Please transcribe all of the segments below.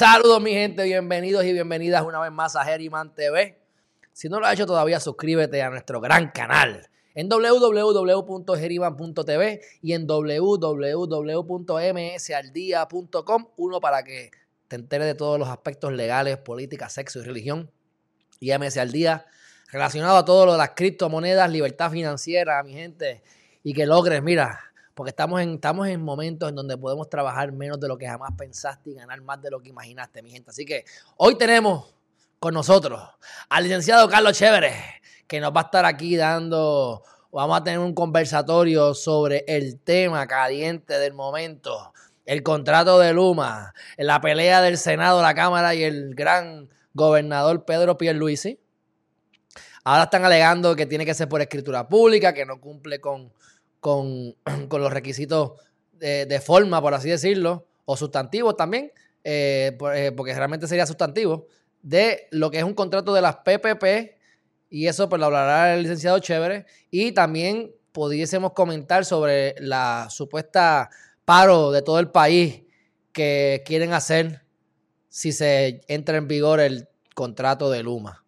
Saludos mi gente, bienvenidos y bienvenidas una vez más a Geriman TV. Si no lo has hecho todavía, suscríbete a nuestro gran canal en www.geriman.tv y en www.msaldia.com, uno para que te enteres de todos los aspectos legales, política, sexo y religión, y MS al día relacionado a todo lo de las criptomonedas, libertad financiera, mi gente, y que logres, mira, porque estamos en, estamos en momentos en donde podemos trabajar menos de lo que jamás pensaste y ganar más de lo que imaginaste, mi gente. Así que hoy tenemos con nosotros al licenciado Carlos Chévere, que nos va a estar aquí dando, vamos a tener un conversatorio sobre el tema caliente del momento, el contrato de Luma, la pelea del Senado, la Cámara y el gran gobernador Pedro Pierluisi. Ahora están alegando que tiene que ser por escritura pública, que no cumple con, con, los requisitos de, forma, por así decirlo, o sustantivos también, eh, eh, porque realmente sería sustantivo, de lo que es un contrato de las PPP, y eso pues lo hablará el licenciado Chévere, y también pudiésemos comentar sobre la supuesta paro de todo el país que quieren hacer si se entra en vigor el contrato de Luma.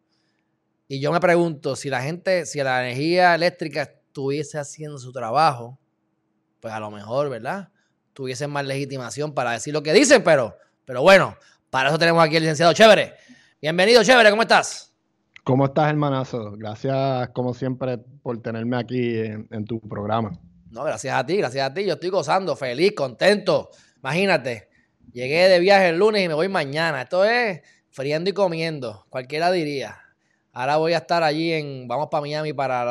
Y yo me pregunto, si la gente, si la energía eléctrica estuviese haciendo su trabajo, pues a lo mejor, ¿verdad? Tuviesen más legitimación para decir lo que dicen, pero, pero bueno, para eso tenemos aquí al licenciado Chévere. Bienvenido, Chévere, ¿cómo estás? ¿Cómo estás, hermanazo? Gracias, como siempre, por tenerme aquí en, tu programa. No, gracias a ti, gracias a ti. Yo estoy gozando, feliz, contento. Imagínate, llegué de viaje el lunes y me voy mañana. Esto es friendo y comiendo, cualquiera diría. Ahora voy a estar allí en, vamos para Miami para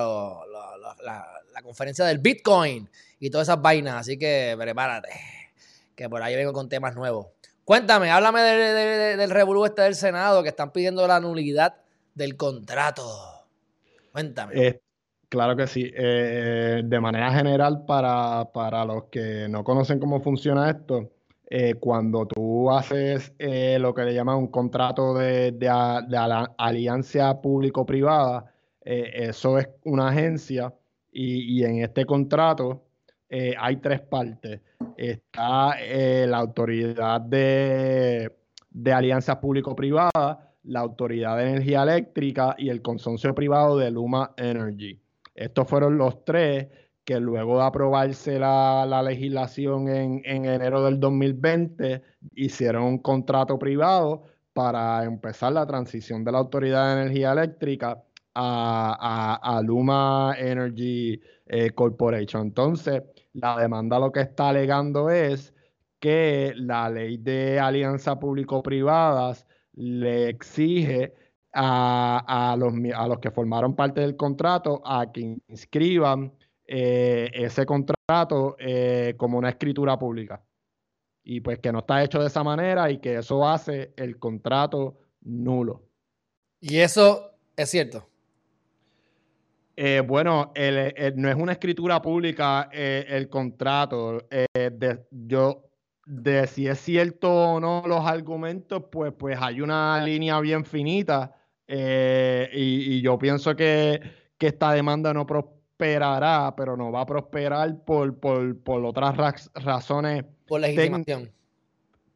la, conferencia del Bitcoin y todas esas vainas, así que prepárate, que por ahí vengo con temas nuevos. Cuéntame, háblame del revolú este del Senado que están pidiendo la nulidad del contrato. Cuéntame. Eh, claro que sí. Eh, de manera general, para, para los que no conocen cómo funciona esto, eh, cuando tú haces lo que le llaman un contrato de, alianza público-privada, eso es una agencia y, en este contrato hay tres partes. Está la autoridad de, de alianzas público-privadas, la autoridad de energía eléctrica y el consorcio privado de Luma Energy. Estos fueron los tres que luego de aprobarse la, legislación en, enero del 2020, hicieron un contrato privado para empezar la transición de la Autoridad de Energía Eléctrica a, Luma Energy eh, Corporation. Entonces, la demanda lo que está alegando es que la ley de alianza público-privadas le exige a, los, a los que formaron parte del contrato a que inscriban eh, ese contrato eh, como una escritura pública. Y pues que no está hecho de esa manera y que eso hace el contrato nulo. ¿Y eso es cierto? Eh, bueno, no es una escritura pública el contrato. De, yo, de si es cierto o no los argumentos, pues, pues hay una línea bien finita. Y, yo pienso que, que esta demanda no prospera prosperará, pero no va a prosperar por, por, otras razones. Por legitimación.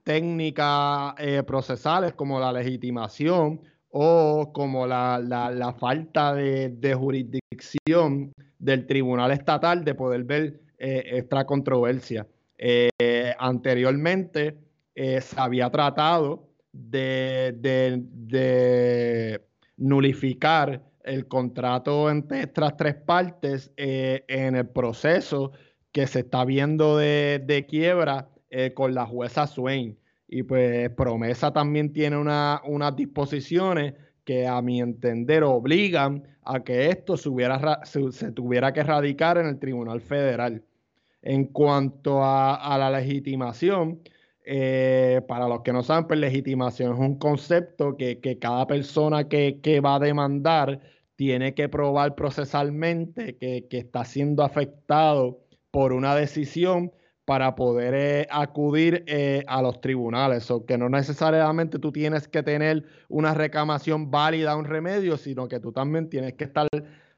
Técnicas eh, procesales como la legitimación o como la, falta de, jurisdicción del tribunal estatal de poder ver eh, esta controversia. Eh, anteriormente se había tratado de, de nulificar el contrato entre estas tres partes eh, en el proceso que se está viendo de, quiebra eh, con la jueza Swain. Y pues Promesa también tiene unas disposiciones que a mi entender obligan a que esto se, se, tuviera que radicar en el Tribunal Federal. En cuanto a, la legitimación, eh, para los que no saben, pues legitimación es un concepto que, cada persona que, que, va a demandar tiene que probar procesalmente que, está siendo afectado por una decisión para poder eh, acudir eh, a los tribunales. O que no necesariamente tú tienes que tener una reclamación válida un remedio, sino que tú también tienes que estar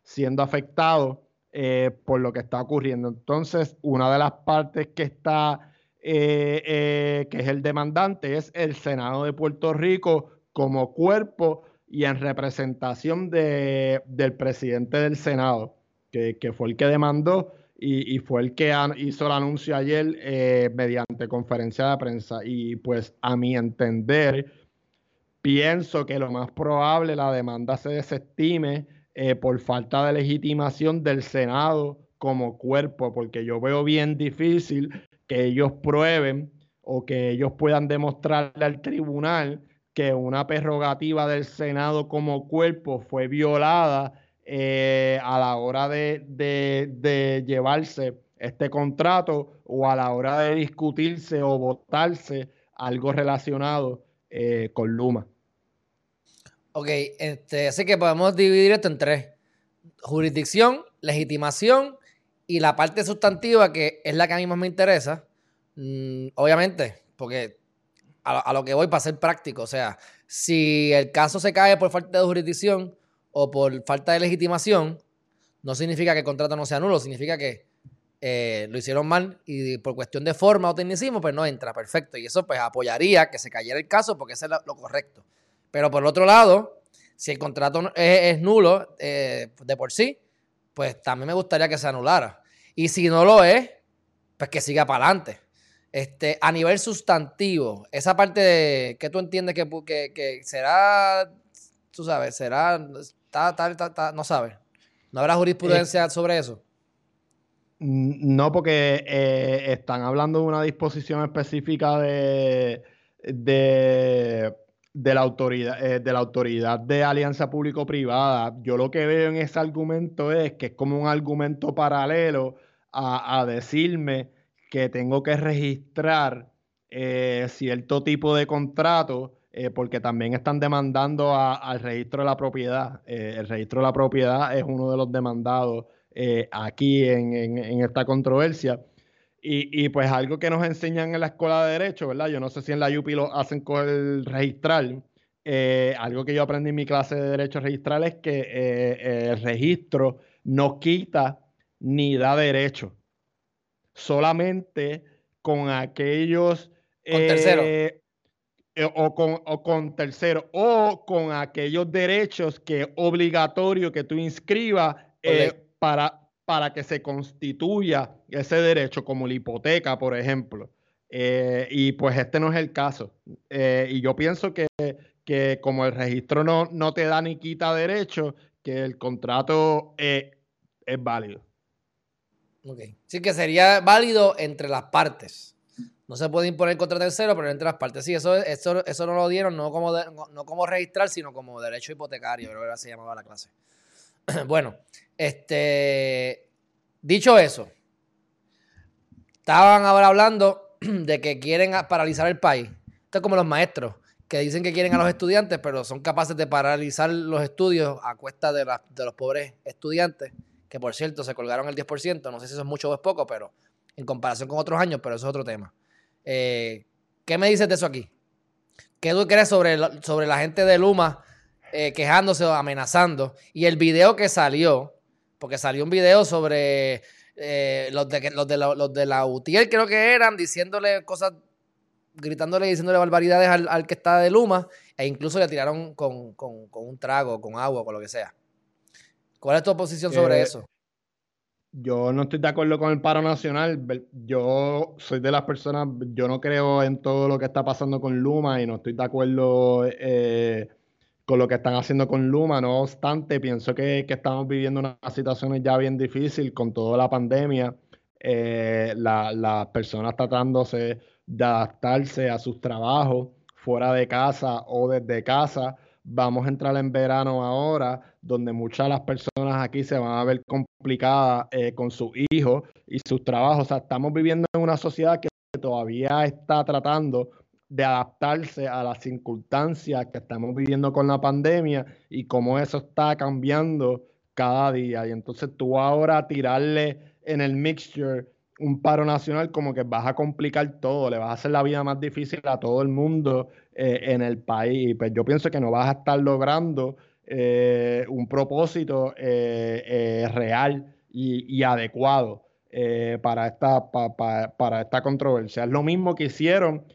siendo afectado eh, por lo que está ocurriendo. Entonces, una de las partes que está que es el demandante, es el Senado de Puerto Rico como cuerpo y en representación de, del presidente del Senado, que, fue el que demandó y, fue el que hizo el anuncio ayer eh, mediante conferencia de prensa. Y pues a mi entender, pienso que lo más probable la demanda se desestime eh, por falta de legitimación del Senado como cuerpo, porque yo veo bien difícil que ellos prueben o que ellos puedan demostrarle al tribunal que una prerrogativa del Senado como cuerpo fue violada eh, a la hora de, llevarse este contrato o a la hora de discutirse o votarse algo relacionado eh, con Luma. Ok, este, así que podemos dividir esto en tres. Jurisdicción, legitimación y la parte sustantiva que es la que a mí más me interesa. Mm, obviamente, porque a, lo que voy para ser práctico. O sea, si el caso se cae por falta de jurisdicción o por falta de legitimación, no significa que el contrato no sea nulo, significa que eh, lo hicieron mal y por cuestión de forma o tecnicismo, pues no entra, perfecto. Y eso pues apoyaría que se cayera el caso porque eso es lo, correcto. Pero por otro lado, si el contrato es, nulo eh, de por sí, pues también me gustaría que se anulara. Y si no lo es, pues que siga para adelante. Este, a nivel sustantivo, esa parte de que tú entiendes que, que, será, tú sabes, será, no sabes, no habrá jurisprudencia eh, sobre eso. No, porque eh, están hablando de una disposición específica de, de, la autoridad, eh, de la autoridad de alianza público-privada. Yo lo que veo en ese argumento es que es como un argumento paralelo a, a decirme que tengo que registrar cierto tipo de contrato, eh, porque también están demandando al registro de la propiedad. Eh, el registro de la propiedad es uno de los demandados aquí en, esta controversia. Y, pues algo que nos enseñan en la escuela de Derecho, ¿verdad? Yo no sé si en la UPI lo hacen con el registral. algo que yo aprendí en mi clase de Derecho Registral es que el registro no quita ni da derecho solamente con aquellos... Con tercero. Eh, eh, o, con, o con tercero, o con aquellos derechos que es obligatorio que tú inscribas eh, para, para que se constituya ese derecho, como la hipoteca, por ejemplo. y pues este no es el caso. y yo pienso que, que, como el registro no, no te da ni quita derecho, que el contrato es válido. Ok. Sí que sería válido entre las partes. No se puede imponer contra tercero, pero entre las partes. Sí, eso, eso, eso no lo dieron no como, no como registrar, sino como derecho hipotecario, creo que así llamaba la clase. bueno, este, dicho eso, estaban ahora hablando de que quieren paralizar el país. Esto es como los maestros, que dicen que quieren a los estudiantes, pero son capaces de paralizar los estudios a cuesta de, de los pobres estudiantes que por cierto se colgaron el 10%, no sé si eso es mucho o es poco, pero en comparación con otros años, pero eso es otro tema. Eh, ¿Qué me dices de eso aquí? ¿Qué tú crees sobre, sobre la gente de Luma eh, quejándose o amenazando? Y el video que salió, porque salió un video sobre eh, los, de, los, de la, los de la UTIER, creo que eran, diciéndole cosas, gritándole, diciéndole barbaridades al, que está de Luma, e incluso le tiraron con, con, con un trago, con agua, con lo que sea. ¿Cuál es tu posición sobre eso? Yo no estoy de acuerdo con el paro nacional. Yo soy de las personas, yo no creo en todo lo que está pasando con Luma y no estoy de acuerdo eh, con lo que están haciendo con Luma. No obstante, pienso que, estamos viviendo una situación ya bien difícil con toda la pandemia. Eh, las personas tratándose de adaptarse a sus trabajos fuera de casa o desde casa vamos a entrar en verano ahora, donde muchas de las personas aquí se van a ver complicadas eh, con sus hijos y sus trabajos. O sea, estamos viviendo en una sociedad que todavía está tratando de adaptarse a las circunstancias que estamos viviendo con la pandemia y cómo eso está cambiando cada día. Y entonces tú ahora tirarle en el mixture un paro nacional como que vas a complicar todo, le vas a hacer la vida más difícil a todo el mundo eh, en el país. Pues yo pienso que no vas a estar logrando eh, un propósito eh, real y, adecuado para, esta, para esta controversia. Es lo mismo que hicieron,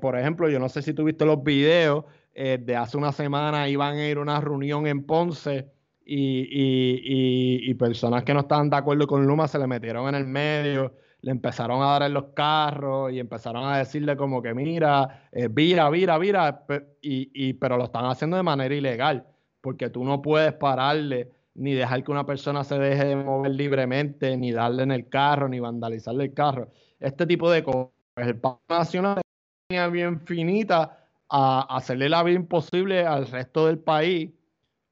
por ejemplo, yo no sé si tuviste los videos, de hace una semana iban a ir a una reunión en Ponce y, personas que no estaban de acuerdo con Luma se le metieron en el medio, le empezaron a dar en los carros y empezaron a decirle como que mira, vira, vira, vira, y, pero lo están haciendo de manera ilegal, porque tú no puedes pararle ni dejar que una persona se deje de mover libremente, ni darle en el carro, ni vandalizarle el carro. Este tipo de cosas. El Pacto Nacional es bien finita a hacerle la vida imposible al resto del país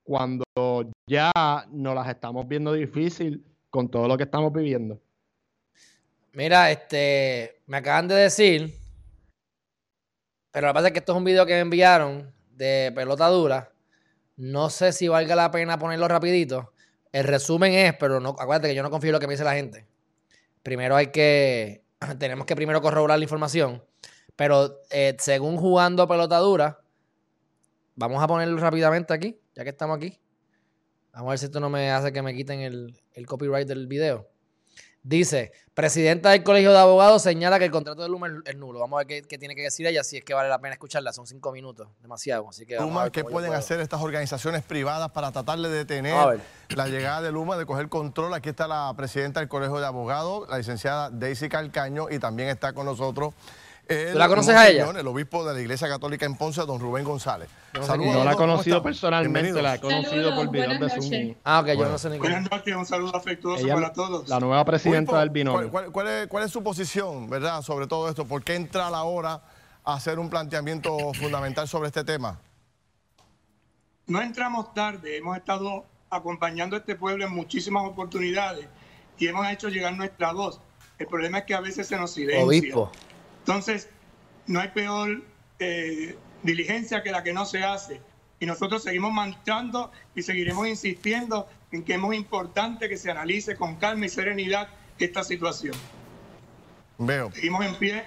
cuando ya nos las estamos viendo difícil con todo lo que estamos viviendo. Mira, este, me acaban de decir, pero lo que pasa es que esto es un video que me enviaron de pelota dura no sé si valga la pena ponerlo rapidito. El resumen es, pero no, acuérdate que yo no confío en lo que me dice la gente. Primero hay que, tenemos que primero corroborar la información. Pero eh, según jugando pelota dura, vamos a ponerlo rápidamente aquí, ya que estamos aquí. Vamos a ver si esto no me hace que me quiten el, el copyright del video. Dice, presidenta del Colegio de Abogados señala que el contrato de Luma es nulo. Vamos a ver qué, tiene que decir ella, si es que vale la pena escucharla. Son cinco minutos, demasiado. Así que Luma, ¿qué pueden hacer estas organizaciones privadas para tratar de detener la llegada de Luma, de coger control? Aquí está la presidenta del Colegio de Abogados, la licenciada Daisy Calcaño, y también está con nosotros ¿Tú la conoces a ella? El obispo de la Iglesia Católica en Ponce, don Rubén González. No, la he conocido personalmente, la he conocido por videos de Zoom. Ah, ok, yo no sé ni Buenas noches, un saludo afectuoso para todos. La nueva presidenta del binomio. ¿cuál, es, ¿Cuál es su posición, verdad, sobre todo esto? ¿Por qué entrar ahora a hacer un planteamiento fundamental sobre este tema? No entramos tarde, hemos estado acompañando a este pueblo en muchísimas oportunidades y hemos hecho llegar nuestra voz. El problema es que a veces se nos silencia. Obispo. Entonces, no hay peor eh, diligencia que la que no se hace. Y nosotros seguimos marchando y seguiremos insistiendo en que es muy importante que se analice con calma y serenidad esta situación. Veo. Seguimos en pie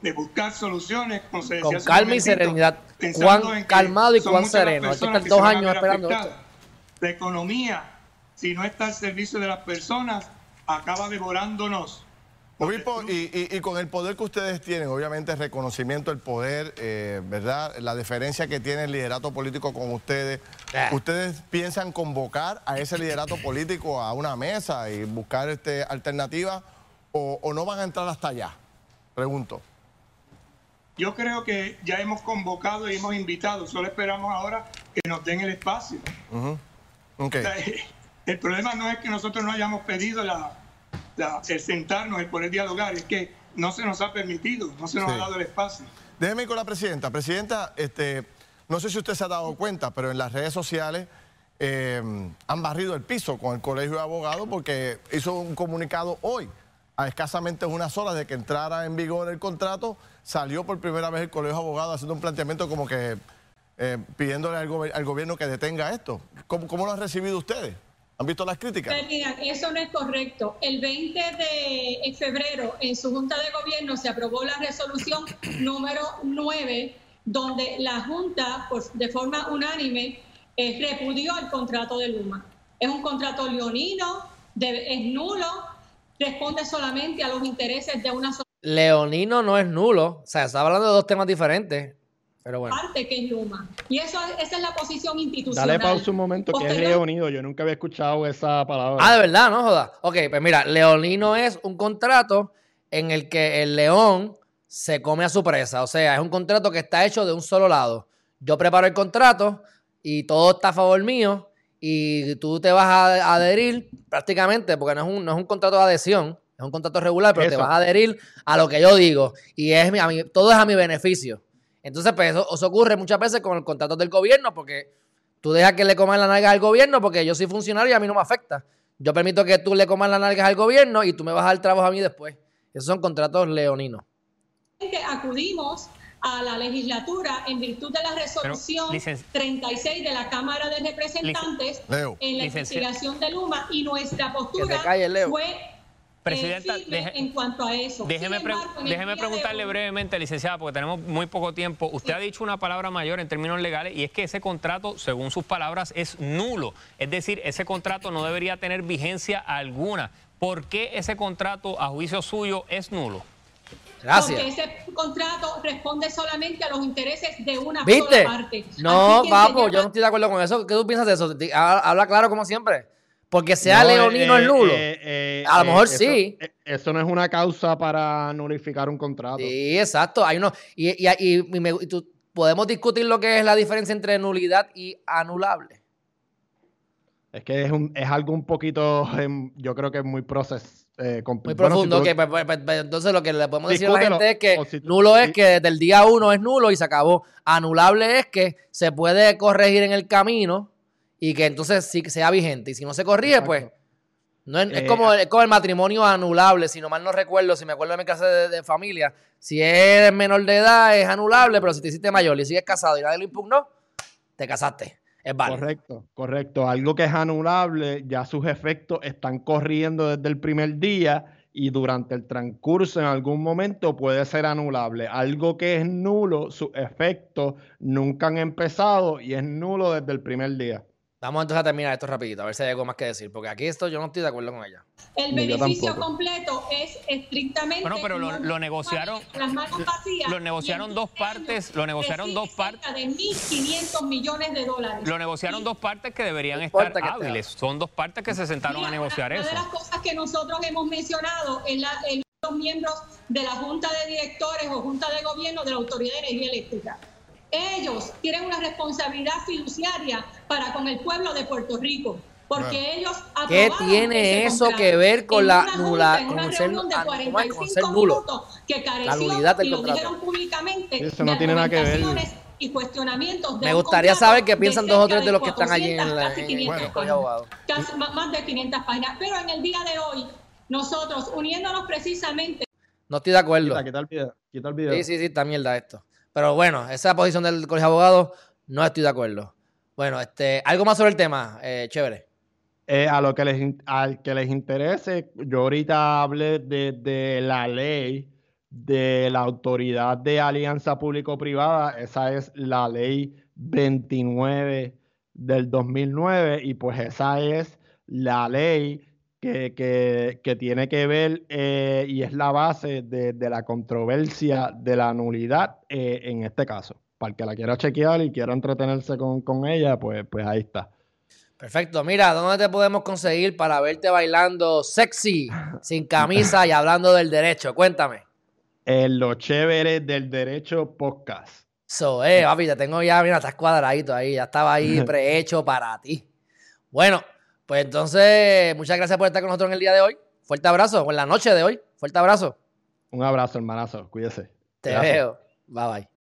de buscar soluciones, con calma y serenidad. Cuán calmado y cuán sereno. Hay dos años esperando La economía, si no está al servicio de las personas, acaba devorándonos. Obispo, y, con el poder que ustedes tienen, obviamente el reconocimiento del poder, eh, ¿verdad? La diferencia que tiene el liderato político con ustedes. Ah. ¿Ustedes piensan convocar a ese liderato político a una mesa y buscar este, alternativas o, no van a entrar hasta allá? Pregunto. Yo creo que ya hemos convocado y hemos invitado, solo esperamos ahora que nos den el espacio. el problema no es que nosotros no hayamos pedido la el sentarnos, el poder dialogar, es que no se nos ha permitido, no se nos ha dado el espacio. Déjeme ir con la presidenta. Presidenta, este, no sé si usted se ha dado cuenta, pero en las redes sociales eh, han barrido el piso con el Colegio de Abogados porque hizo un comunicado hoy, a escasamente unas horas de que entrara en vigor el contrato, salió por primera vez el Colegio de Abogados haciendo un planteamiento como que eh, pidiéndole al, gobierno que detenga esto. ¿Cómo, ¿Cómo lo han recibido ustedes? ¿Han visto las críticas? Pues eso no es correcto. El 20 de febrero en su Junta de Gobierno se aprobó la resolución número 9, donde la Junta, pues, de forma unánime, eh, repudió el contrato de Luma. Es un contrato leonino, es nulo, responde solamente a los intereses de una Leonino no es nulo, o sea, está hablando de dos temas diferentes. Pero bueno. Parte que es Luma. Y eso, esa es la posición institucional. Dale pausa un momento, que es leonino. Yo nunca había escuchado esa palabra. Ah, de verdad, no joda. Ok, pues mira, leonino es un contrato en el que el león se come a su presa. O sea, es un contrato que está hecho de un solo lado. Yo preparo el contrato y todo está a favor mío y tú te vas a adherir prácticamente, porque no es un, no es un contrato de adhesión, es un contrato regular, pero te vas a adherir a lo que yo digo. Y es a todo es a mi beneficio. Entonces, pues eso, ocurre muchas veces con el contrato del gobierno, porque tú dejas que le coman la nalga al gobierno, porque yo soy funcionario y a mí no me afecta. Yo permito que tú le comas la nalgas al gobierno y tú me vas a dar trabajo a mí después. Esos son contratos leoninos. Acudimos a la legislatura en virtud de la resolución 36 de la Cámara de Representantes en la investigación de Luma y nuestra postura fue Presidenta, en cuanto a eso. Déjeme, déjeme preguntarle brevemente, licenciada, porque tenemos muy poco tiempo. Usted ha dicho una palabra mayor en términos legales y es que ese contrato, según sus palabras, es nulo. Es decir, ese contrato no debería tener vigencia alguna. ¿por qué ese contrato a juicio suyo es nulo? Gracias. Porque ese contrato responde solamente a los intereses de una ¿Viste? sola parte. No, papo, yo no estoy de acuerdo con eso. ¿Qué tú piensas de eso? Habla claro como siempre. Porque sea leonino el nulo. Eh, eh, a lo mejor eso, sí. Eso no es una causa para nulificar un contrato. Sí, exacto. Hay uno, y, y, y, tú, podemos discutir lo que es la diferencia entre nulidad y anulable. Es que es, un, es algo un poquito, em, yo creo que es muy proceso. Eh, muy profundo. Pues, pues, pues, entonces lo que le podemos decir a la gente es que nulo es que desde el día uno es nulo y se acabó. Anulable es que se puede corregir en el camino y que entonces sí sea vigente. Y si no se corrige, pues no es, eh, como, es, como, el matrimonio anulable, si no mal no recuerdo, si me acuerdo de mi casa de, familia, si eres menor de edad es anulable, pero si te hiciste mayor y sigues casado y nadie lo impugnó, te casaste. Es válido. Correcto, correcto. Algo que es anulable, ya sus efectos están corriendo desde el primer día y durante el transcurso en algún momento puede ser anulable. Algo que es nulo, sus efectos nunca han empezado y es nulo desde el primer día. Vamos entonces a terminar esto rapidito, a ver si hay algo más que decir, porque aquí esto yo no estoy de acuerdo con ella. El beneficio completo es estrictamente... Bueno, pero lo, negociaron... Las manos vacías. Lo negociaron dos partes, lo negociaron dos partes... de 1.500 millones de dólares. Lo negociaron dos partes que deberían estar hábiles. Son dos partes que se sentaron a negociar eso. Una de las cosas que nosotros hemos mencionado en, la, en los miembros de la Junta de Directores o Junta de Gobierno de la Autoridad de Energía Eléctrica ellos tienen una responsabilidad fiduciaria para con el pueblo de Puerto Rico. Porque ellos ¿Qué tiene eso que ver con la nula, con ser, nulo? Que careció, la nulidad del y lo dijeron públicamente. Eso no tiene nada que ver. Y cuestionamientos Me gustaría saber qué piensan dos o tres de los que están allí en, la, en, más de 500 páginas. Pero en el día de hoy, nosotros, uniéndonos precisamente. No estoy de acuerdo. Quita, el video. Quita el video. Sí, sí, sí, está mierda esto. Pero bueno, esa posición del colegio de abogados no estoy de acuerdo. Bueno, este, algo más sobre el tema, eh, chévere. Eh, a lo que les, al que les interese, yo ahorita hablé de, la ley de la autoridad de alianza público-privada, esa es la ley 29 del 2009 y pues esa es la ley que, tiene que ver eh, y es la base de, la controversia de la nulidad eh, en este caso. Para el que la quiera chequear y quiera entretenerse con, ella, pues, pues ahí está. Perfecto. Mira, ¿dónde te podemos conseguir para verte bailando sexy, sin camisa y hablando del derecho? Cuéntame. En lo chévere del derecho podcast. So, eh, papi, te tengo ya, mira, estás cuadradito ahí, ya estaba ahí prehecho para ti. Bueno, pues entonces, muchas gracias por estar con nosotros en el día de hoy. Fuerte abrazo, o en la noche de hoy. Fuerte abrazo. Un abrazo, hermanazo. Cuídese. Te veo. Bye bye.